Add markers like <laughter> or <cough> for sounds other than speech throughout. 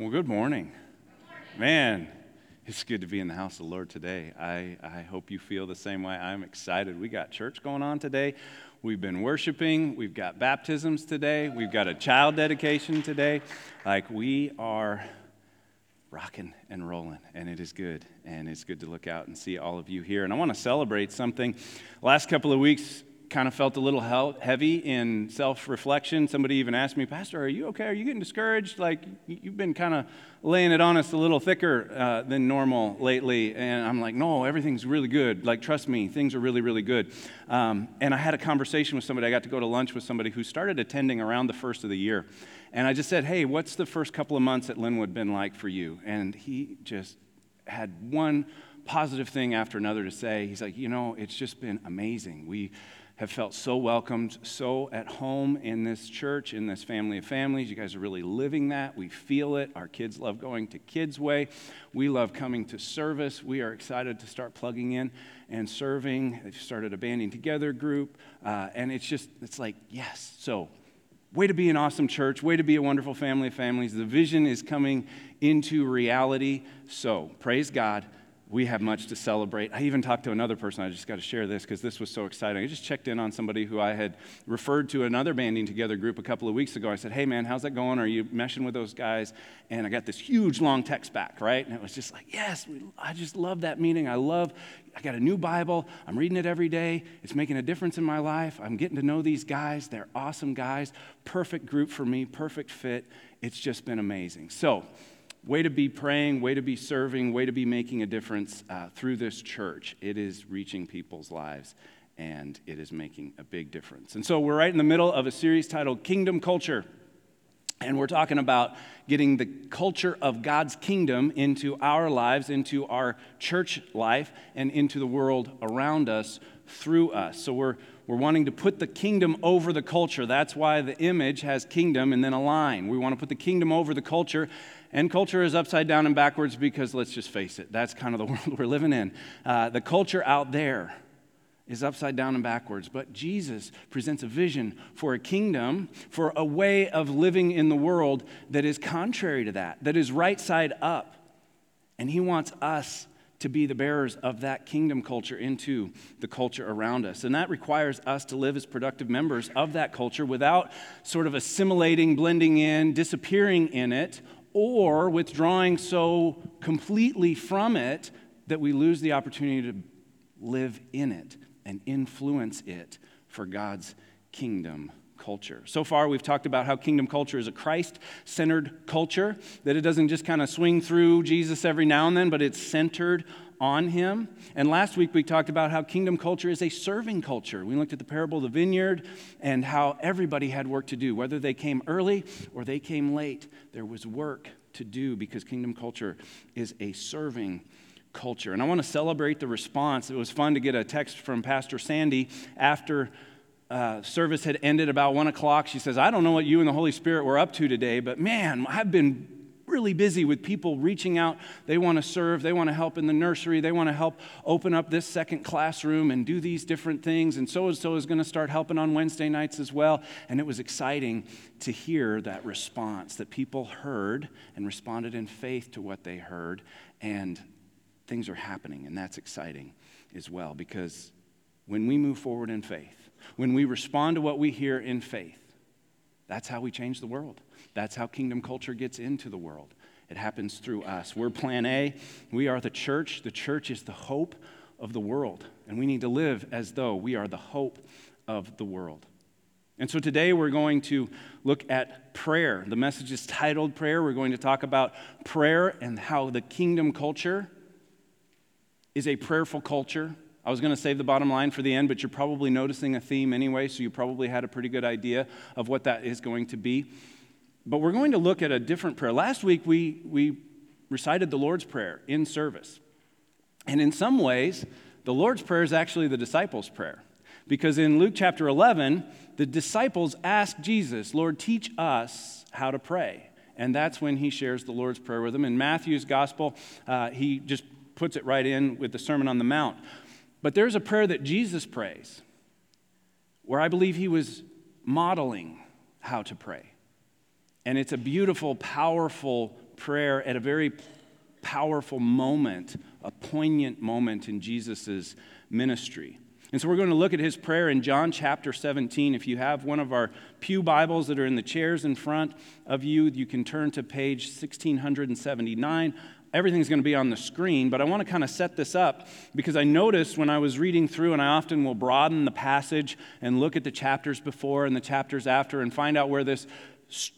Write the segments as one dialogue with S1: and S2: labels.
S1: Well, good morning. Man, it's good to be in the house of the Lord today. I, I hope you feel the same way. I'm excited. We got church going on today. We've been worshiping. We've got baptisms today. We've got a child dedication today. Like, we are rocking and rolling, and it is good. And it's good to look out and see all of you here. And I want to celebrate something. Last couple of weeks, kind of felt a little heavy in self reflection. Somebody even asked me, Pastor, are you okay? Are you getting discouraged? Like, you've been kind of laying it on us a little thicker uh, than normal lately. And I'm like, no, everything's really good. Like, trust me, things are really, really good. Um, and I had a conversation with somebody. I got to go to lunch with somebody who started attending around the first of the year. And I just said, hey, what's the first couple of months at Linwood been like for you? And he just had one positive thing after another to say. He's like, you know, it's just been amazing. We have felt so welcomed, so at home in this church, in this family of families. You guys are really living that. We feel it. Our kids love going to Kids Way. We love coming to service. We are excited to start plugging in and serving. They've started a banding together group. Uh, and it's just, it's like, yes. So, way to be an awesome church. Way to be a wonderful family of families. The vision is coming into reality. So, praise God we have much to celebrate. I even talked to another person. I just got to share this because this was so exciting. I just checked in on somebody who I had referred to another banding together group a couple of weeks ago. I said, Hey, man, how's that going? Are you meshing with those guys? And I got this huge long text back, right? And it was just like, Yes, we, I just love that meeting. I love, I got a new Bible. I'm reading it every day. It's making a difference in my life. I'm getting to know these guys. They're awesome guys. Perfect group for me, perfect fit. It's just been amazing. So, way to be praying, way to be serving, way to be making a difference uh, through this church. It is reaching people's lives and it is making a big difference. And so we're right in the middle of a series titled Kingdom Culture. And we're talking about getting the culture of God's kingdom into our lives, into our church life, and into the world around us through us. So we're, we're wanting to put the kingdom over the culture. That's why the image has kingdom and then a line. We want to put the kingdom over the culture. And culture is upside down and backwards because let's just face it, that's kind of the <laughs> world we're living in. Uh, the culture out there is upside down and backwards. But Jesus presents a vision for a kingdom, for a way of living in the world that is contrary to that, that is right side up. And he wants us to be the bearers of that kingdom culture into the culture around us. And that requires us to live as productive members of that culture without sort of assimilating, blending in, disappearing in it, or withdrawing so completely from it that we lose the opportunity to live in it and influence it for God's kingdom culture. So far, we've talked about how kingdom culture is a Christ centered culture, that it doesn't just kind of swing through Jesus every now and then, but it's centered on him. And last week we talked about how kingdom culture is a serving culture. We looked at the parable of the vineyard and how everybody had work to do, whether they came early or they came late. There was work to do because kingdom culture is a serving culture. And I want to celebrate the response. It was fun to get a text from Pastor Sandy after uh, service had ended about one o'clock. She says, I don't know what you and the Holy Spirit were up to today, but man, I've been really busy with people reaching out. They want to serve, they want to help in the nursery, they want to help open up this second classroom and do these different things. And so and so is going to start helping on Wednesday nights as well. And it was exciting to hear that response that people heard and responded in faith to what they heard. And things are happening, and that's exciting as well because when we move forward in faith, when we respond to what we hear in faith, that's how we change the world. That's how kingdom culture gets into the world. It happens through us. We're plan A. We are the church. The church is the hope of the world. And we need to live as though we are the hope of the world. And so today we're going to look at prayer. The message is titled Prayer. We're going to talk about prayer and how the kingdom culture is a prayerful culture. I was going to save the bottom line for the end, but you're probably noticing a theme anyway, so you probably had a pretty good idea of what that is going to be. But we're going to look at a different prayer. Last week, we, we recited the Lord's Prayer in service. And in some ways, the Lord's Prayer is actually the disciples' prayer. Because in Luke chapter 11, the disciples ask Jesus, Lord, teach us how to pray. And that's when he shares the Lord's Prayer with them. In Matthew's gospel, uh, he just puts it right in with the Sermon on the Mount. But there's a prayer that Jesus prays where I believe he was modeling how to pray. And it's a beautiful, powerful prayer at a very powerful moment, a poignant moment in Jesus' ministry. And so we're going to look at his prayer in John chapter 17. If you have one of our Pew Bibles that are in the chairs in front of you, you can turn to page 1679. Everything's going to be on the screen, but I want to kind of set this up because I noticed when I was reading through, and I often will broaden the passage and look at the chapters before and the chapters after and find out where this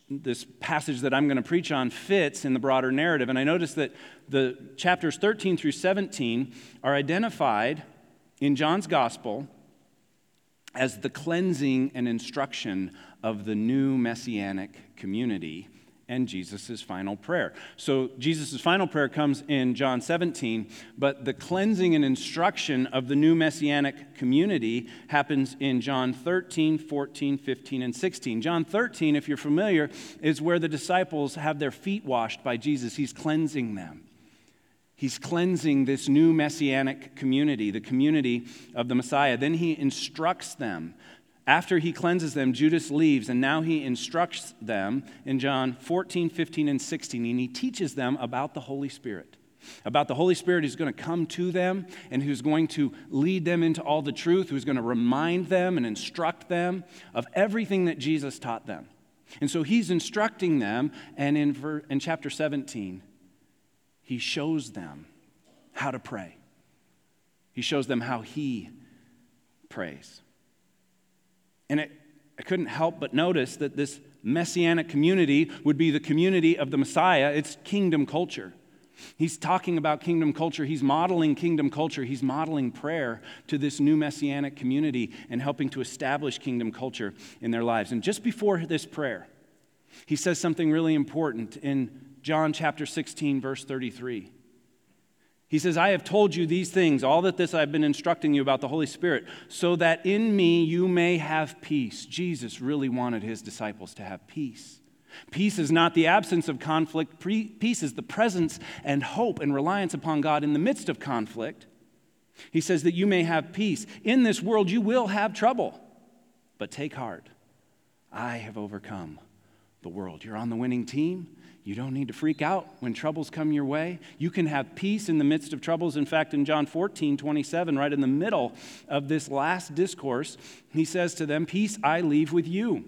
S1: this passage that I'm going to preach on fits in the broader narrative. And I notice that the chapters 13 through 17 are identified in John's gospel as the cleansing and instruction of the new messianic community and Jesus' final prayer. So, Jesus' final prayer comes in John 17, but the cleansing and instruction of the new messianic community happens in John 13, 14, 15, and 16. John 13, if you're familiar, is where the disciples have their feet washed by Jesus. He's cleansing them. He's cleansing this new messianic community, the community of the Messiah. Then he instructs them after he cleanses them, Judas leaves, and now he instructs them in John 14, 15, and 16, and he teaches them about the Holy Spirit. About the Holy Spirit who's going to come to them and who's going to lead them into all the truth, who's going to remind them and instruct them of everything that Jesus taught them. And so he's instructing them, and in, ver- in chapter 17, he shows them how to pray. He shows them how he prays. And it, I couldn't help but notice that this messianic community would be the community of the Messiah. It's kingdom culture. He's talking about kingdom culture. He's modeling kingdom culture. He's modeling prayer to this new messianic community and helping to establish kingdom culture in their lives. And just before this prayer, he says something really important in John chapter 16, verse 33. He says, I have told you these things, all that this I've been instructing you about the Holy Spirit, so that in me you may have peace. Jesus really wanted his disciples to have peace. Peace is not the absence of conflict, peace is the presence and hope and reliance upon God in the midst of conflict. He says that you may have peace. In this world, you will have trouble, but take heart. I have overcome the world. You're on the winning team. You don't need to freak out when troubles come your way. You can have peace in the midst of troubles. In fact, in John 14, 27, right in the middle of this last discourse, he says to them, Peace I leave with you.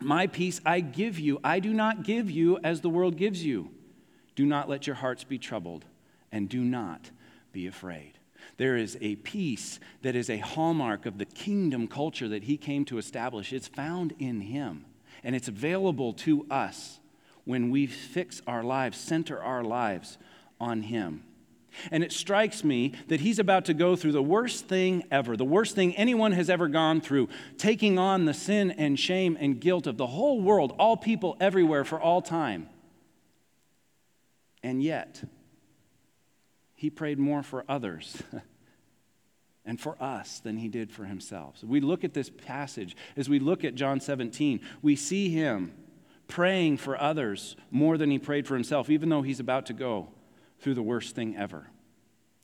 S1: My peace I give you. I do not give you as the world gives you. Do not let your hearts be troubled, and do not be afraid. There is a peace that is a hallmark of the kingdom culture that he came to establish. It's found in him, and it's available to us when we fix our lives, center our lives on Him. And it strikes me that he's about to go through the worst thing ever, the worst thing anyone has ever gone through, taking on the sin and shame and guilt of the whole world, all people everywhere for all time. And yet, he prayed more for others <laughs> and for us than he did for himself. So we look at this passage, as we look at John 17, we see him praying for others more than he prayed for himself, even though he's about to go through the worst thing ever.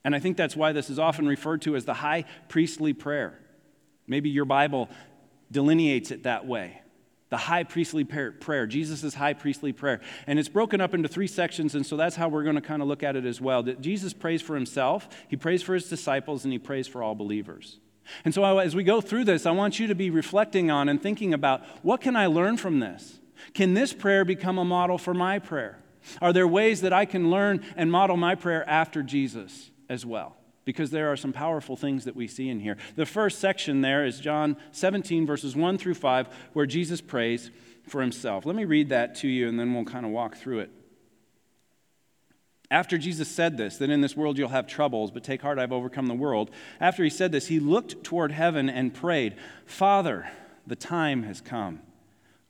S1: And I think that's why this is often referred to as the high priestly prayer. Maybe your Bible delineates it that way. The high priestly prayer, Jesus' high priestly prayer. And it's broken up into three sections, and so that's how we're going to kind of look at it as well. That Jesus prays for himself, he prays for his disciples, and he prays for all believers. And so as we go through this, I want you to be reflecting on and thinking about what can I learn from this? Can this prayer become a model for my prayer? Are there ways that I can learn and model my prayer after Jesus as well? Because there are some powerful things that we see in here. The first section there is John 17, verses 1 through 5, where Jesus prays for himself. Let me read that to you and then we'll kind of walk through it. After Jesus said this, that in this world you'll have troubles, but take heart, I've overcome the world. After he said this, he looked toward heaven and prayed, Father, the time has come.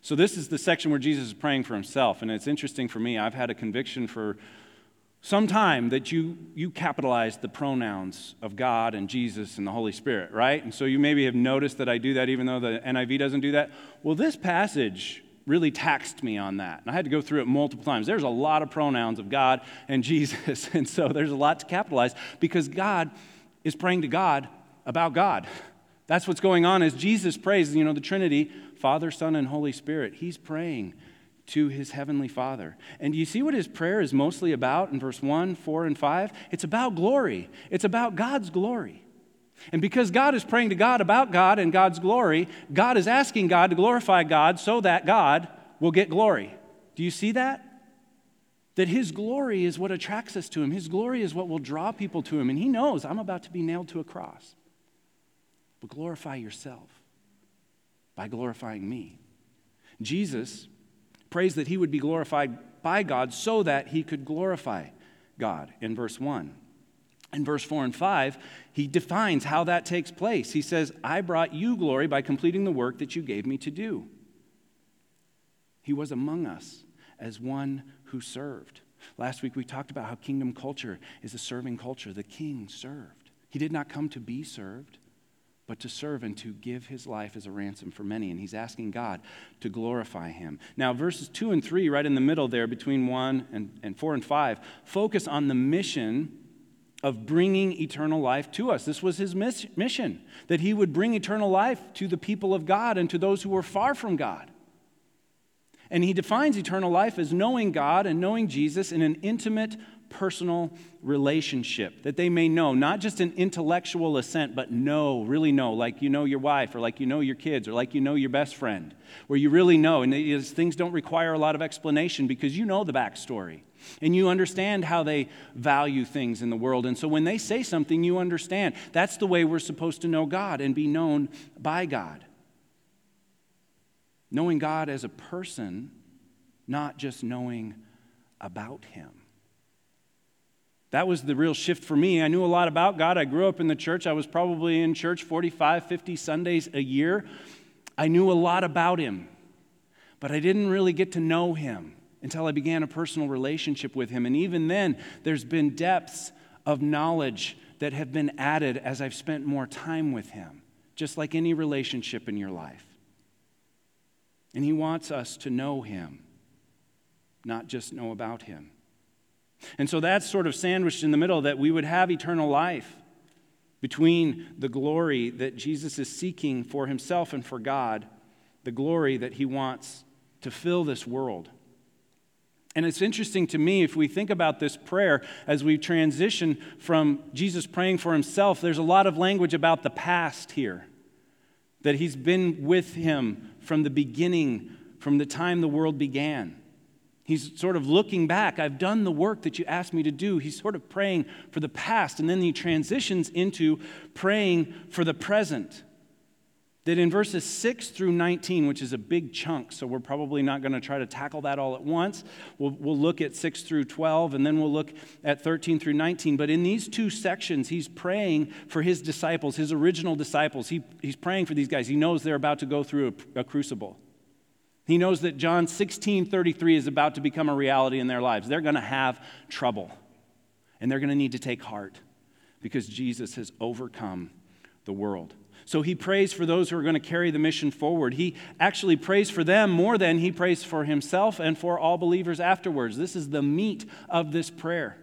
S1: So, this is the section where Jesus is praying for himself. And it's interesting for me. I've had a conviction for some time that you, you capitalized the pronouns of God and Jesus and the Holy Spirit, right? And so you maybe have noticed that I do that even though the NIV doesn't do that. Well, this passage really taxed me on that. And I had to go through it multiple times. There's a lot of pronouns of God and <laughs> Jesus. And so there's a lot to capitalize because God is praying to God about God. That's what's going on as Jesus prays, you know, the Trinity, Father, Son, and Holy Spirit. He's praying to his heavenly Father. And you see what his prayer is mostly about in verse 1, 4, and 5? It's about glory. It's about God's glory. And because God is praying to God about God and God's glory, God is asking God to glorify God so that God will get glory. Do you see that? That His glory is what attracts us to Him. His glory is what will draw people to Him. And He knows I'm about to be nailed to a cross. But glorify yourself by glorifying me. Jesus prays that He would be glorified by God so that He could glorify God in verse 1. In verse 4 and 5, he defines how that takes place. He says, I brought you glory by completing the work that you gave me to do. He was among us as one who served. Last week we talked about how kingdom culture is a serving culture. The king served. He did not come to be served, but to serve and to give his life as a ransom for many. And he's asking God to glorify him. Now, verses 2 and 3, right in the middle there, between 1 and, and 4 and 5, focus on the mission of bringing eternal life to us. This was his mission, that he would bring eternal life to the people of God and to those who were far from God. And he defines eternal life as knowing God and knowing Jesus in an intimate, personal relationship that they may know, not just an intellectual assent, but know, really know, like you know your wife, or like you know your kids, or like you know your best friend, where you really know. And things don't require a lot of explanation because you know the backstory and you understand how they value things in the world. And so when they say something, you understand. That's the way we're supposed to know God and be known by God. Knowing God as a person, not just knowing about Him. That was the real shift for me. I knew a lot about God. I grew up in the church. I was probably in church 45, 50 Sundays a year. I knew a lot about Him, but I didn't really get to know Him until I began a personal relationship with Him. And even then, there's been depths of knowledge that have been added as I've spent more time with Him, just like any relationship in your life. And He wants us to know Him, not just know about Him. And so that's sort of sandwiched in the middle that we would have eternal life between the glory that Jesus is seeking for Himself and for God, the glory that He wants to fill this world. And it's interesting to me if we think about this prayer as we transition from Jesus praying for himself, there's a lot of language about the past here. That he's been with him from the beginning, from the time the world began. He's sort of looking back. I've done the work that you asked me to do. He's sort of praying for the past, and then he transitions into praying for the present that in verses 6 through 19, which is a big chunk, so we're probably not going to try to tackle that all at once. We'll, we'll look at 6 through 12, and then we'll look at 13 through 19. But in these two sections, he's praying for his disciples, his original disciples. He, he's praying for these guys. He knows they're about to go through a, a crucible. He knows that John 16 33 is about to become a reality in their lives. They're going to have trouble, and they're going to need to take heart because Jesus has overcome the world. So he prays for those who are going to carry the mission forward. He actually prays for them more than he prays for himself and for all believers afterwards. This is the meat of this prayer.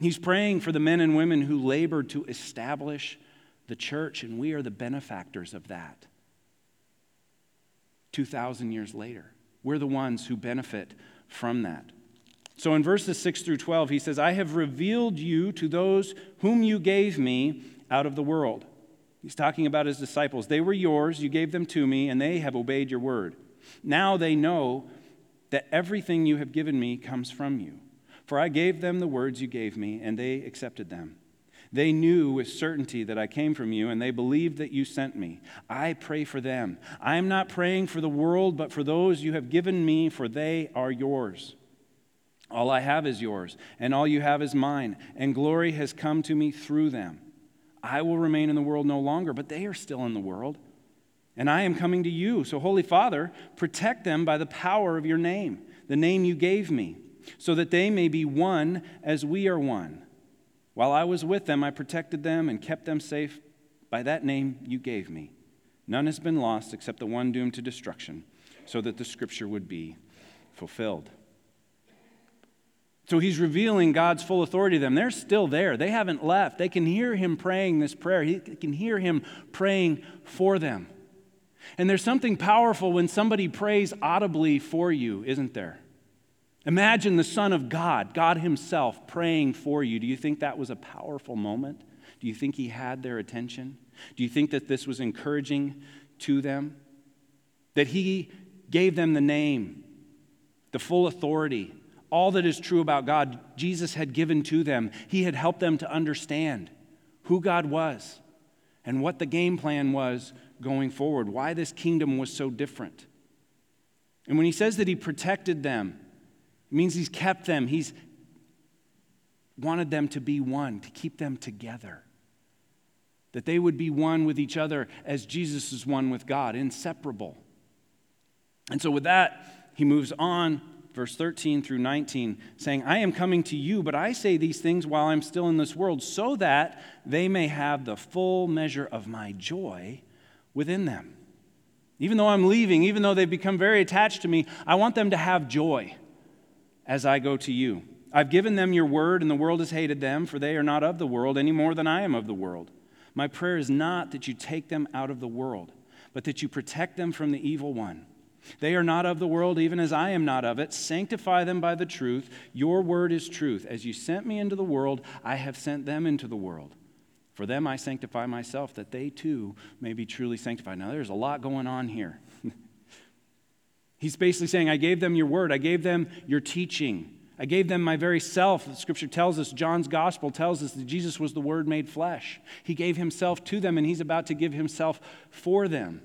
S1: He's praying for the men and women who labored to establish the church, and we are the benefactors of that. 2,000 years later, we're the ones who benefit from that. So in verses 6 through 12, he says, I have revealed you to those whom you gave me out of the world. He's talking about his disciples. They were yours, you gave them to me, and they have obeyed your word. Now they know that everything you have given me comes from you. For I gave them the words you gave me, and they accepted them. They knew with certainty that I came from you, and they believed that you sent me. I pray for them. I am not praying for the world, but for those you have given me, for they are yours. All I have is yours, and all you have is mine, and glory has come to me through them. I will remain in the world no longer, but they are still in the world. And I am coming to you. So, Holy Father, protect them by the power of your name, the name you gave me, so that they may be one as we are one. While I was with them, I protected them and kept them safe by that name you gave me. None has been lost except the one doomed to destruction, so that the scripture would be fulfilled. So he's revealing God's full authority to them. They're still there. They haven't left. They can hear him praying this prayer. He can hear him praying for them. And there's something powerful when somebody prays audibly for you, isn't there? Imagine the Son of God, God Himself, praying for you. Do you think that was a powerful moment? Do you think He had their attention? Do you think that this was encouraging to them? That He gave them the name, the full authority, all that is true about God, Jesus had given to them. He had helped them to understand who God was and what the game plan was going forward, why this kingdom was so different. And when he says that he protected them, it means he's kept them. He's wanted them to be one, to keep them together. That they would be one with each other as Jesus is one with God, inseparable. And so, with that, he moves on verse 13 through 19, saying, I am coming to you, but I say these things while I'm still in this world, so that they may have the full measure of my joy within them. Even though I'm leaving, even though they've become very attached to me, I want them to have joy as I go to you. I've given them your word, and the world has hated them, for they are not of the world any more than I am of the world. My prayer is not that you take them out of the world, but that you protect them from the evil one. They are not of the world, even as I am not of it. Sanctify them by the truth. Your word is truth. As you sent me into the world, I have sent them into the world. For them I sanctify myself, that they too may be truly sanctified. Now, there's a lot going on here. He's basically saying, I gave them your word, I gave them your teaching, I gave them my very self. The scripture tells us, John's gospel tells us that Jesus was the word made flesh. He gave himself to them, and he's about to give himself for them.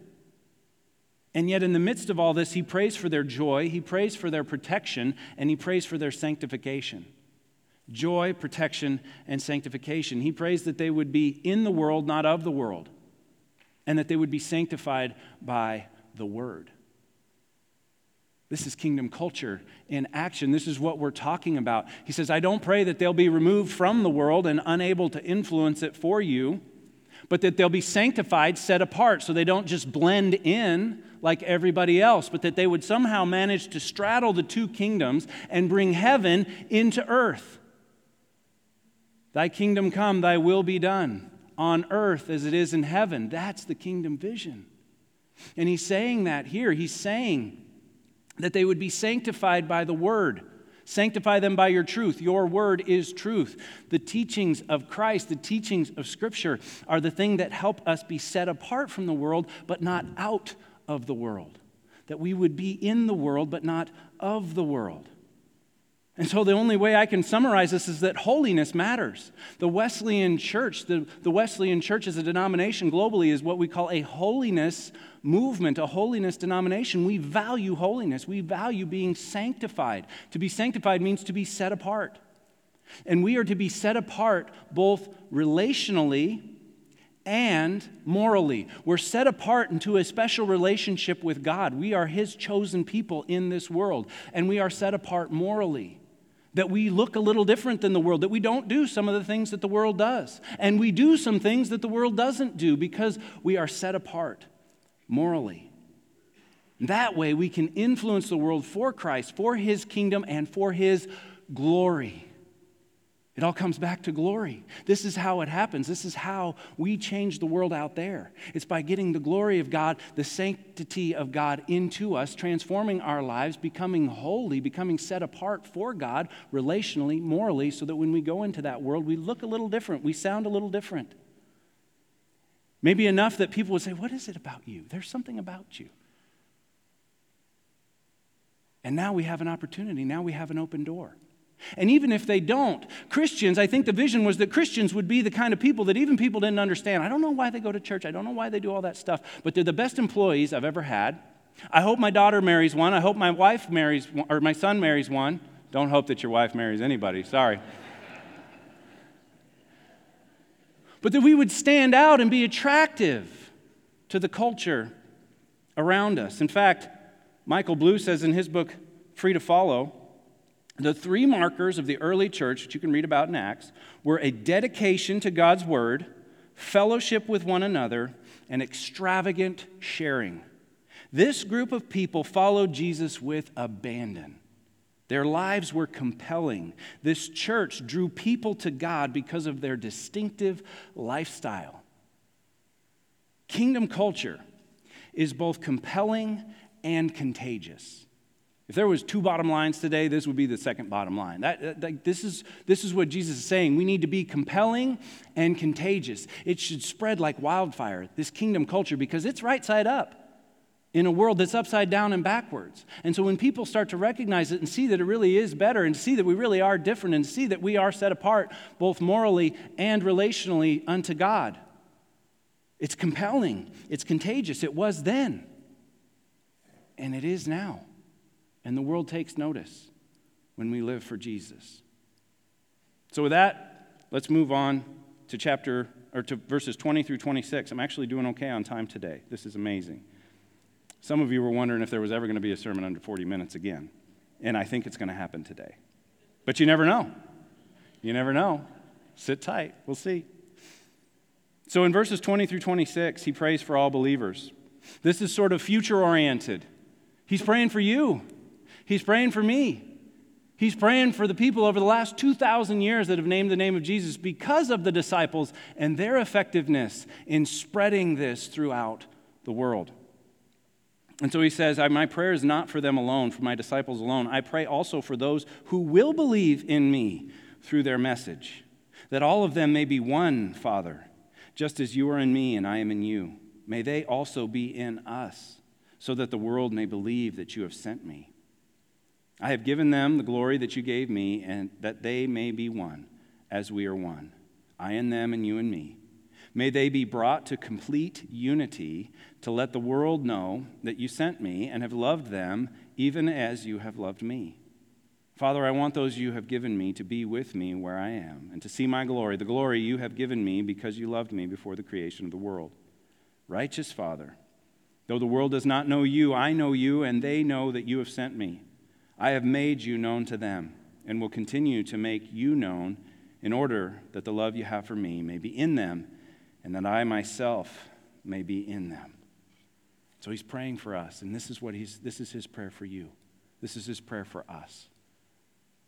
S1: And yet, in the midst of all this, he prays for their joy, he prays for their protection, and he prays for their sanctification. Joy, protection, and sanctification. He prays that they would be in the world, not of the world, and that they would be sanctified by the word. This is kingdom culture in action. This is what we're talking about. He says, I don't pray that they'll be removed from the world and unable to influence it for you but that they'll be sanctified, set apart, so they don't just blend in like everybody else, but that they would somehow manage to straddle the two kingdoms and bring heaven into earth. Thy kingdom come, thy will be done on earth as it is in heaven. That's the kingdom vision. And he's saying that here. He's saying that they would be sanctified by the word Sanctify them by your truth. Your word is truth. The teachings of Christ, the teachings of Scripture, are the thing that help us be set apart from the world, but not out of the world. That we would be in the world, but not of the world. And so, the only way I can summarize this is that holiness matters. The Wesleyan Church, the, the Wesleyan Church as a denomination globally, is what we call a holiness movement, a holiness denomination, we value holiness. We value being sanctified. To be sanctified means to be set apart. And we are to be set apart both relationally and morally. We're set apart into a special relationship with God. We are His chosen people in this world, and we are set apart morally. That we look a little different than the world, that we don't do some of the things that the world does. And we do some things that the world doesn't do because we are set apart morally. That way, we can influence the world for Christ, for his kingdom, and for his glory. It all comes back to glory. This is how it happens. This is how we change the world out there. It's by getting the glory of God, the sanctity of God into us, transforming our lives, becoming holy, becoming set apart for God relationally, morally, so that when we go into that world, we look a little different, we sound a little different. Maybe enough that people would say, What is it about you? There's something about you. And now we have an opportunity. Now we have an open door. And even if they don't, Christians, I think the vision was that Christians would be the kind of people that even people didn't understand. I don't know why they go to church. I don't know why they do all that stuff, but they're the best employees I've ever had. I hope my daughter marries one. I hope my wife marries one, or my son marries one. Don't hope that your wife marries anybody. Sorry. but that we would stand out and be attractive to the culture around us. In fact, Michael Blue says in his book, Free to Follow, The three markers of the early church, which you can read about in Acts, were a dedication to God's word, fellowship with one another, and extravagant sharing. This group of people followed Jesus with abandon. Their lives were compelling. This church drew people to God because of their distinctive lifestyle. Kingdom culture is both compelling and contagious. If there was two bottom lines today, this would be the second bottom line. That, that, this, is, this is what Jesus is saying. We need to be compelling and contagious. It should spread like wildfire, this kingdom culture, because it's right side up in a world that's upside down and backwards. And so when people start to recognize it and see that it really is better and see that we really are different and see that we are set apart both morally and relationally unto God, it's compelling, it's contagious. It was then, and it is now. And the world takes notice when we live for Jesus. So, with that, let's move on to chapter or to verses 20 through 26. I'm actually doing okay on time today. This is amazing. Some of you were wondering if there was ever going to be a sermon under 40 minutes again. And I think it's going to happen today. But you never know. You never know. Sit tight. We'll see. So in verses 20 through 26, he prays for all believers. This is sort of future oriented. He's praying for you, he's praying for me. He's praying for the people over the last 2,000 years that have named the name of Jesus because of the disciples and their effectiveness in spreading this throughout the world. And so he says, My prayer is not for them alone, for my disciples alone. I pray also for those who will believe in me through their message, that all of them may be one, Father, just as you are in me and I am in you. May they also be in us, so that the world may believe that you have sent me. I have given them the glory that you gave me, and that they may be one, as we are one, I and them and you and me May they be brought to complete unity to let the world know that you sent me and have loved them even as you have loved me. Father, I want those you have given me to be with me where I am and to see my glory, the glory you have given me because you loved me before the creation of the world. Righteous Father, though the world does not know you, I know you, and they know that you have sent me. I have made you known to them and will continue to make you known in order that the love you have for me may be in them and that I myself may be in them. So he's praying for us, and this is what he's this is his prayer for you. This is his prayer for us.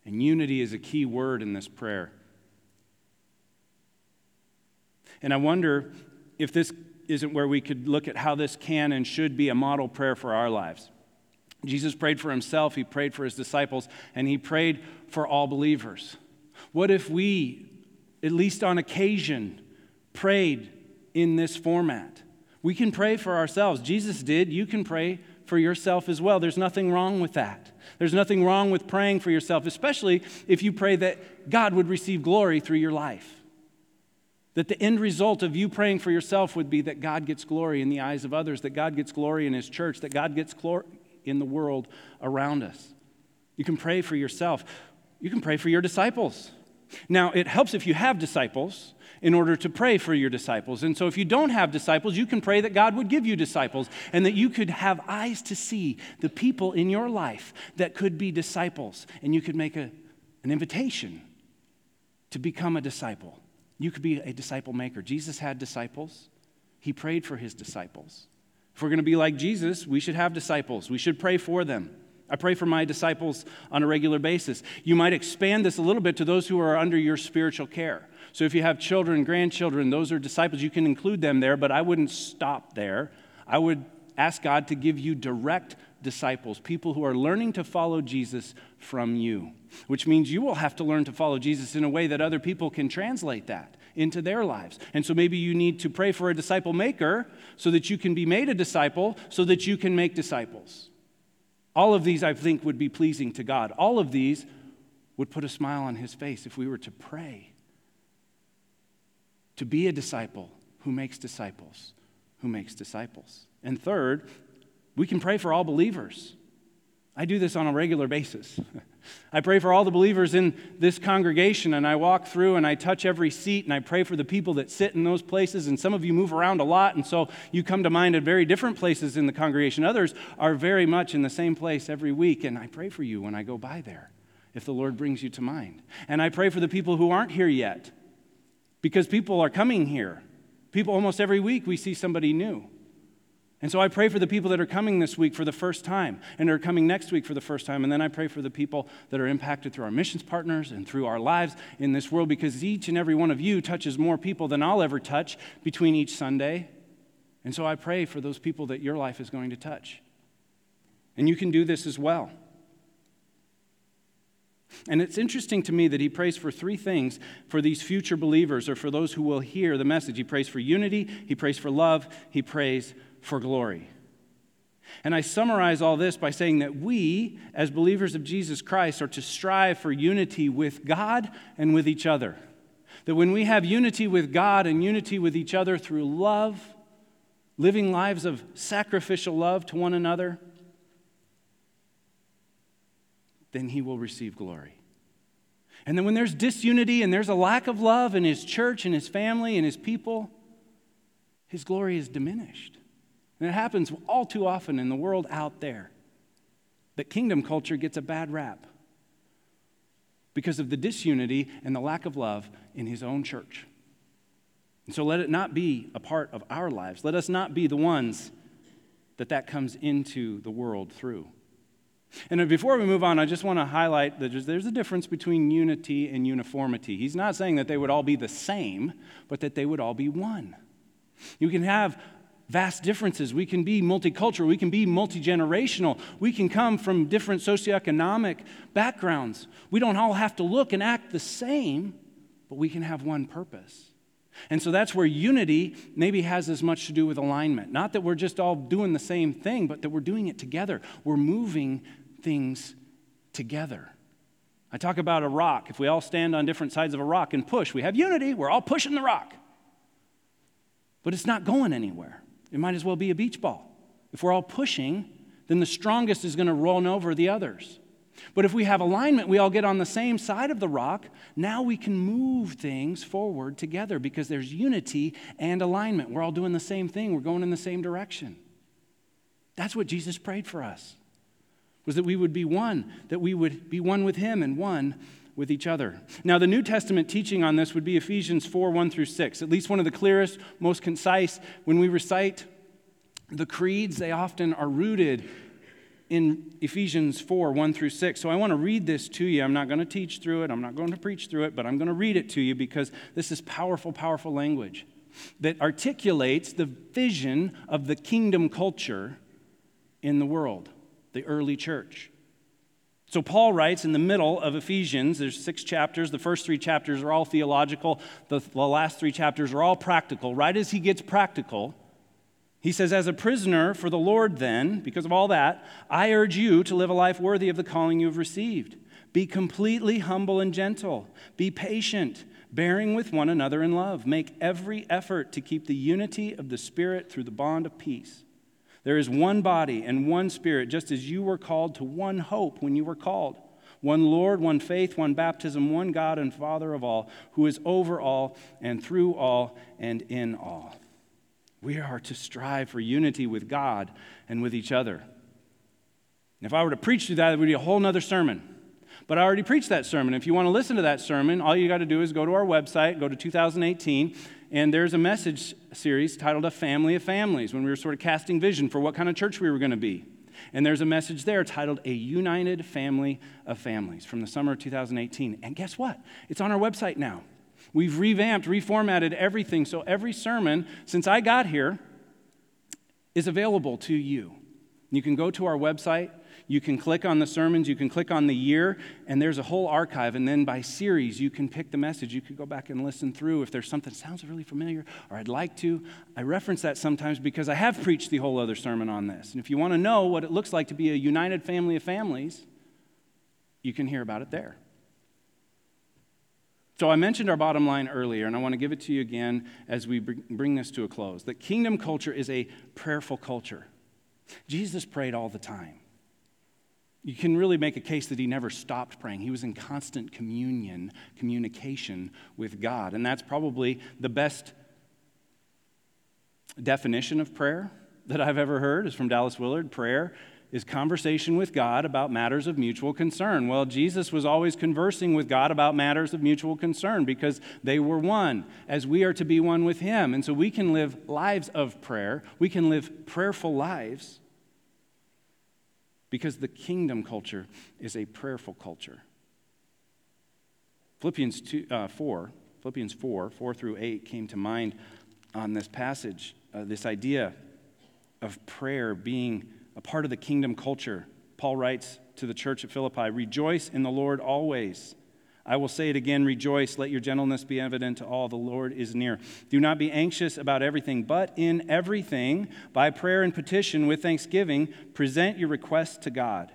S1: And unity is a key word in this prayer. And I wonder if this isn't where we could look at how this can and should be a model prayer for our lives. Jesus prayed for himself, he prayed for his disciples, and he prayed for all believers. What if we, at least on occasion, prayed in this format. We can pray for ourselves. Jesus did. You can pray for yourself as well. There's nothing wrong with that. There's nothing wrong with praying for yourself, especially if you pray that God would receive glory through your life. That the end result of you praying for yourself would be that God gets glory in the eyes of others, that God gets glory in His church, that God gets glory in the world around us. You can pray for yourself. You can pray for your disciples. Now, it helps if you have disciples in order to pray for your disciples. And so, if you don't have disciples, you can pray that God would give you disciples and that you could have eyes to see the people in your life that could be disciples. And you could make a, an invitation to become a disciple. You could be a disciple maker. Jesus had disciples, he prayed for his disciples. If we're going to be like Jesus, we should have disciples, we should pray for them. I pray for my disciples on a regular basis. You might expand this a little bit to those who are under your spiritual care. So if you have children, grandchildren, those are disciples, you can include them there, but I wouldn't stop there. I would ask God to give you direct disciples, people who are learning to follow Jesus from you, which means you will have to learn to follow Jesus in a way that other people can translate that into their lives. And so maybe you need to pray for a disciple maker so that you can be made a disciple, so that you can make disciples. All of these, I think, would be pleasing to God. All of these would put a smile on his face if we were to pray. To be a disciple who makes disciples, who makes disciples. And third, we can pray for all believers. I do this on a regular basis. <laughs> I pray for all the believers in this congregation, and I walk through and I touch every seat, and I pray for the people that sit in those places. And some of you move around a lot, and so you come to mind at very different places in the congregation. Others are very much in the same place every week, and I pray for you when I go by there. if the Lord brings you to mind. And I pray for the people who aren't here yet because people are coming here. People, almost every week, we see somebody new. And so I pray for the people that are coming this week for the first time and are coming next week for the first time. And then I pray for the people that are impacted through our missions partners and through our lives in this world because each and every one of you touches more people than I'll ever touch between each Sunday. And so I pray for those people that your life is going to touch. And you can do this as well. And it's interesting to me that he prays for three things for these future believers or for those who will hear the message. He prays for unity, he prays for love, he prays for glory. And I summarize all this by saying that we, as believers of Jesus Christ, are to strive for unity with God and with each other. That when we have unity with God and unity with each other through love, living lives of sacrificial love to one another, then he will receive glory. And then when there's disunity and there's a lack of love in his church and his family and his people, his glory is diminished. And it happens all too often in the world out there that kingdom culture gets a bad rap because of the disunity and the lack of love in his own church. And so let it not be a part of our lives. Let us not be the ones that that comes into the world through. And before we move on, I just want to highlight that there's a difference between unity and uniformity. He's not saying that they would all be the same, but that they would all be one. You can have vast differences. We can be multicultural. We can be multi generational. We can come from different socioeconomic backgrounds. We don't all have to look and act the same, but we can have one purpose. And so that's where unity maybe has as much to do with alignment. Not that we're just all doing the same thing, but that we're doing it together. We're moving things together. I talk about a rock. If we all stand on different sides of a rock and push, we have unity. We're all pushing the rock. But it's not going anywhere. It might as well be a beach ball. If we're all pushing, then the strongest is going to run over the others. But if we have alignment, we all get on the same side of the rock, now we can move things forward together because there's unity and alignment. We're all doing the same thing, we're going in the same direction. That's what Jesus prayed for us. Was that we would be one, that we would be one with him and one with each other. Now, the New Testament teaching on this would be Ephesians 4 1 through 6, at least one of the clearest, most concise. When we recite the creeds, they often are rooted in Ephesians 4 1 through 6. So I want to read this to you. I'm not going to teach through it, I'm not going to preach through it, but I'm going to read it to you because this is powerful, powerful language that articulates the vision of the kingdom culture in the world, the early church. So Paul writes in the middle of Ephesians, there's six chapters. The first three chapters are all theological, the, the last three chapters are all practical. Right as he gets practical, he says, As a prisoner for the Lord, then, because of all that, I urge you to live a life worthy of the calling you have received. Be completely humble and gentle. Be patient, bearing with one another in love. Make every effort to keep the unity of the Spirit through the bond of peace. There is one body and one Spirit, just as you were called to one hope when you were called. One Lord, one faith, one baptism, one God and Father of all, who is over all and through all and in all. We are to strive for unity with God and with each other. And if I were to preach through that, it would be a whole other sermon. But I already preached that sermon. If you want to listen to that sermon, all you got to do is go to our website, go to 2018, and there's a message series titled A Family of Families when we were sort of casting vision for what kind of church we were going to be. And there's a message there titled A United Family of Families from the summer of 2018. And guess what? It's on our website now. We've revamped, reformatted everything. So every sermon since I got here is available to you. You can go to our website, you can click on the sermons, you can click on the year, and there's a whole archive. And then by series, you can pick the message. You could go back and listen through if there's something that sounds really familiar or I'd like to. I reference that sometimes because I have preached the whole other sermon on this. And if you want to know what it looks like to be a united family of families, you can hear about it there. So I mentioned our bottom line earlier, and I want to give it to you again as we bring this to a close. That kingdom culture is a prayerful culture. Jesus prayed all the time. You can really make a case that he never stopped praying. He was in constant communion, communication with God. And that's probably the best definition of prayer that I've ever heard is from Dallas Willard. Prayer is conversation with God about matters of mutual concern. Well, Jesus was always conversing with God about matters of mutual concern because they were one, as we are to be one with Him. And so we can live lives of prayer, we can live prayerful lives because the kingdom culture is a prayerful culture. Philippians 2, uh, 4, Philippians 4, 4 through 8 came to mind on this passage, uh, this idea of prayer being a part of the kingdom culture. Paul writes to the church at Philippi Rejoice in the Lord always. I will say it again rejoice. Let your gentleness be evident to all. The Lord is near. Do not be anxious about everything, but in everything, by prayer and petition with thanksgiving, present your requests to God.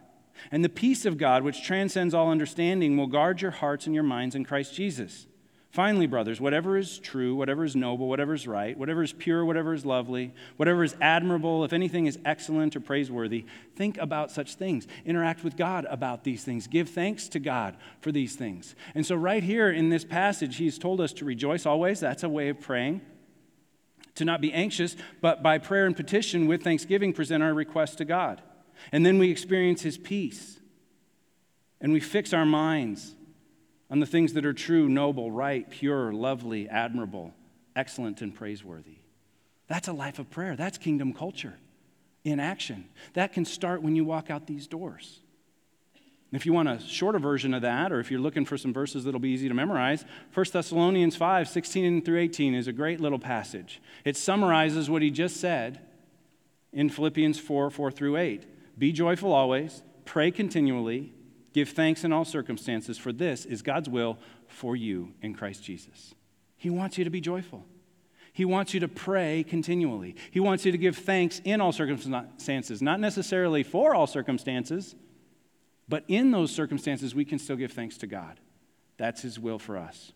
S1: And the peace of God, which transcends all understanding, will guard your hearts and your minds in Christ Jesus. Finally, brothers, whatever is true, whatever is noble, whatever is right, whatever is pure, whatever is lovely, whatever is admirable, if anything is excellent or praiseworthy, think about such things. Interact with God about these things. Give thanks to God for these things. And so, right here in this passage, he's told us to rejoice always. That's a way of praying. To not be anxious, but by prayer and petition with thanksgiving, present our requests to God. And then we experience his peace. And we fix our minds on the things that are true, noble, right, pure, lovely, admirable, excellent, and praiseworthy. That's a life of prayer. That's kingdom culture in action. That can start when you walk out these doors. If you want a shorter version of that, or if you're looking for some verses that'll be easy to memorize, 1 Thessalonians 5 16 through 18 is a great little passage. It summarizes what he just said in Philippians 4 4 through 8. Be joyful always, pray continually, Give thanks in all circumstances, for this is God's will for you in Christ Jesus. He wants you to be joyful. He wants you to pray continually. He wants you to give thanks in all circumstances, not necessarily for all circumstances, but in those circumstances, we can still give thanks to God. That's His will for us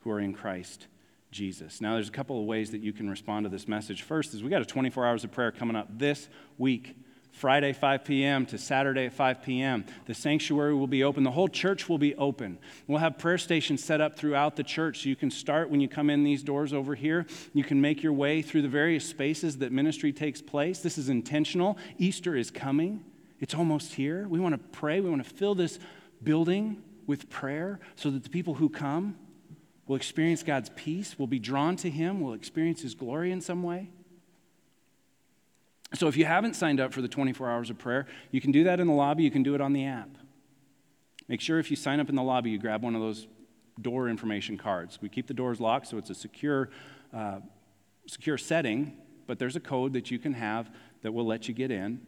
S1: who are in Christ Jesus. Now, there's a couple of ways that you can respond to this message. First is we got a 24 hours of prayer coming up this week. Friday, 5 p.m. to Saturday at 5 p.m. The sanctuary will be open. The whole church will be open. We'll have prayer stations set up throughout the church. So you can start when you come in these doors over here. You can make your way through the various spaces that ministry takes place. This is intentional. Easter is coming, it's almost here. We want to pray. We want to fill this building with prayer so that the people who come will experience God's peace, will be drawn to Him, will experience His glory in some way. So if you haven't signed up for the 24 hours of prayer, you can do that in the lobby, you can do it on the app. Make sure if you sign up in the lobby, you grab one of those door information cards. We keep the doors locked, so it's a secure, uh, secure setting, but there's a code that you can have that will let you get in.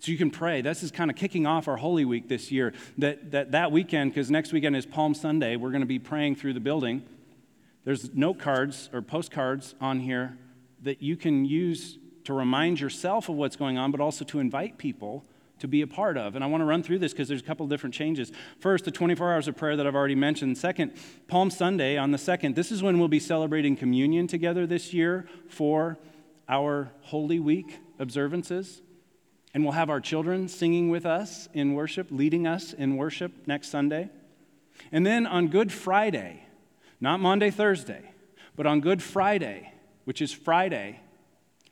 S1: So you can pray. This is kind of kicking off our Holy Week this year. That, that, that weekend, because next weekend is Palm Sunday, we're going to be praying through the building. There's note cards or postcards on here that you can use to remind yourself of what's going on, but also to invite people to be a part of. And I want to run through this because there's a couple different changes. First, the 24 hours of prayer that I've already mentioned. Second, Palm Sunday on the second. This is when we'll be celebrating communion together this year for our Holy Week observances. And we'll have our children singing with us in worship, leading us in worship next Sunday. And then on Good Friday, not Monday, Thursday, but on Good Friday, which is Friday,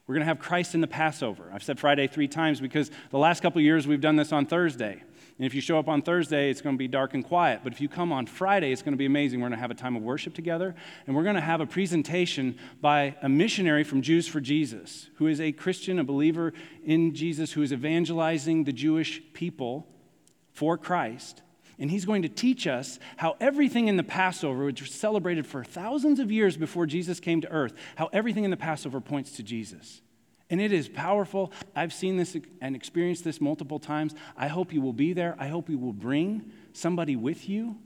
S1: we're going to have Christ in the Passover. I've said Friday three times because the last couple years we've done this on Thursday. And if you show up on Thursday, it's going to be dark and quiet. But if you come on Friday, it's going to be amazing. We're going to have a time of worship together, and we're going to have a presentation by a missionary from Jews for Jesus, who is a Christian, a believer in Jesus, who is evangelizing the Jewish people for Christ. And he's going to teach us how everything in the Passover, which was celebrated for thousands of years before Jesus came to earth, how everything in the Passover points to Jesus. And it is powerful. I've seen this and experienced this multiple times. I hope you will be there. I hope you will bring somebody with you.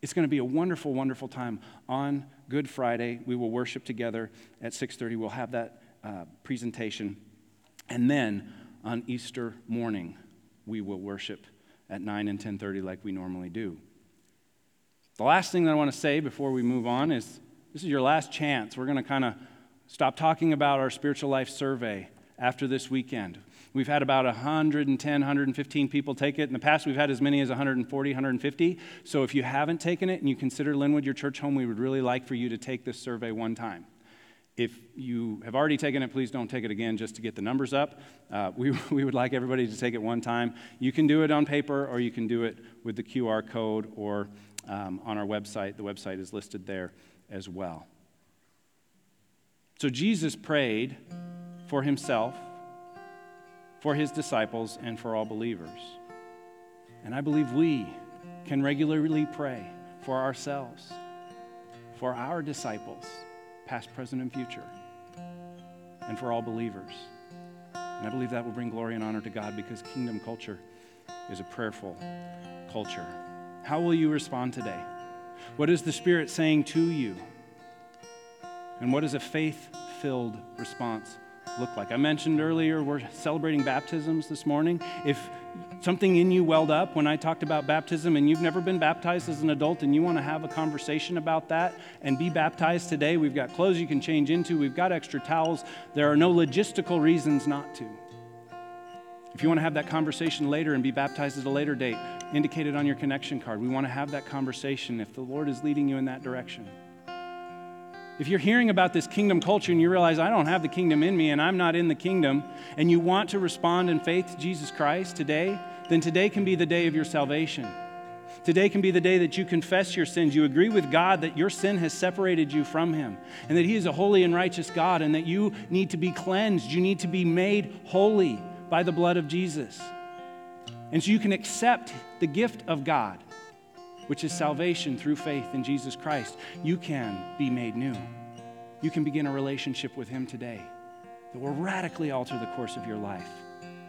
S1: It's going to be a wonderful, wonderful time on Good Friday. We will worship together at 6:30. We'll have that uh, presentation, and then on Easter morning, we will worship at 9 and 10:30 like we normally do. The last thing that I want to say before we move on is this is your last chance. We're going to kind of stop talking about our spiritual life survey after this weekend. We've had about 110, 115 people take it. In the past, we've had as many as 140, 150. So if you haven't taken it and you consider Linwood your church home, we would really like for you to take this survey one time. If you have already taken it, please don't take it again just to get the numbers up. Uh, we, <laughs> we would like everybody to take it one time. You can do it on paper or you can do it with the QR code or um, on our website. The website is listed there as well. So Jesus prayed for himself, for his disciples, and for all believers. And I believe we can regularly pray for ourselves, for our disciples past, present, and future, and for all believers. And I believe that will bring glory and honor to God because kingdom culture is a prayerful culture. How will you respond today? What is the Spirit saying to you? And what does a faith filled response look like? I mentioned earlier we're celebrating baptisms this morning. If something in you welled up when I talked about baptism and you've never been baptized as an adult and you want to have a conversation about that and be baptized today, we've got clothes you can change into, we've got extra towels. There are no logistical reasons not to. If you want to have that conversation later and be baptized at a later date, indicate it on your connection card. We want to have that conversation if the Lord is leading you in that direction. If you're hearing about this kingdom culture and you realize I don't have the kingdom in me and I'm not in the kingdom, and you want to respond in faith to Jesus Christ today, then today can be the day of your salvation. Today can be the day that you confess your sins. You agree with God that your sin has separated you from Him and that He is a holy and righteous God and that you need to be cleansed. You need to be made holy by the blood of Jesus. And so you can accept the gift of God which is salvation through faith in Jesus Christ, you can be made new. You can begin a relationship with Him today that will radically alter the course of your life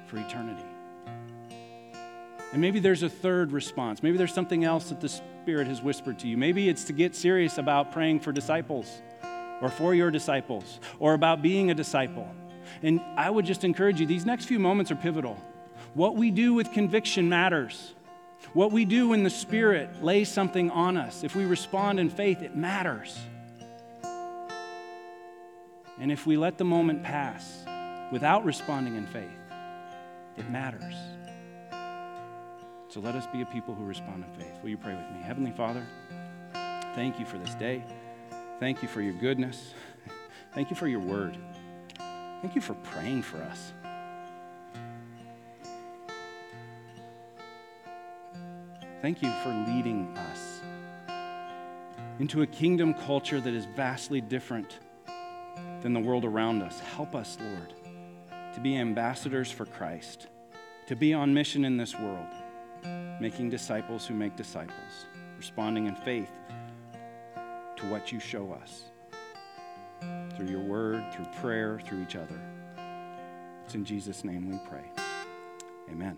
S1: for eternity. And maybe there's a third response. Maybe there's something else that the Spirit has whispered to you. Maybe it's to get serious about praying for disciples or for your disciples or about being a disciple. And I would just encourage you, these next few moments are pivotal. What we do with conviction matters. What we do when the Spirit lays something on us, if we respond in faith, it matters. And if we let the moment pass without responding in faith, it matters. So let us be a people who respond in faith. Will you pray with me? Heavenly Father, thank you for this day. Thank you for your goodness. <laughs> Thank you for your word. Thank you for praying for us. Thank you for leading us into a kingdom culture that is vastly different than the world around us. Help us, Lord, to be ambassadors for Christ, to be on mission in this world, making disciples who make disciples, responding in faith to what you show us through your word, through prayer, through each other. It's in Jesus' name we pray. Amen.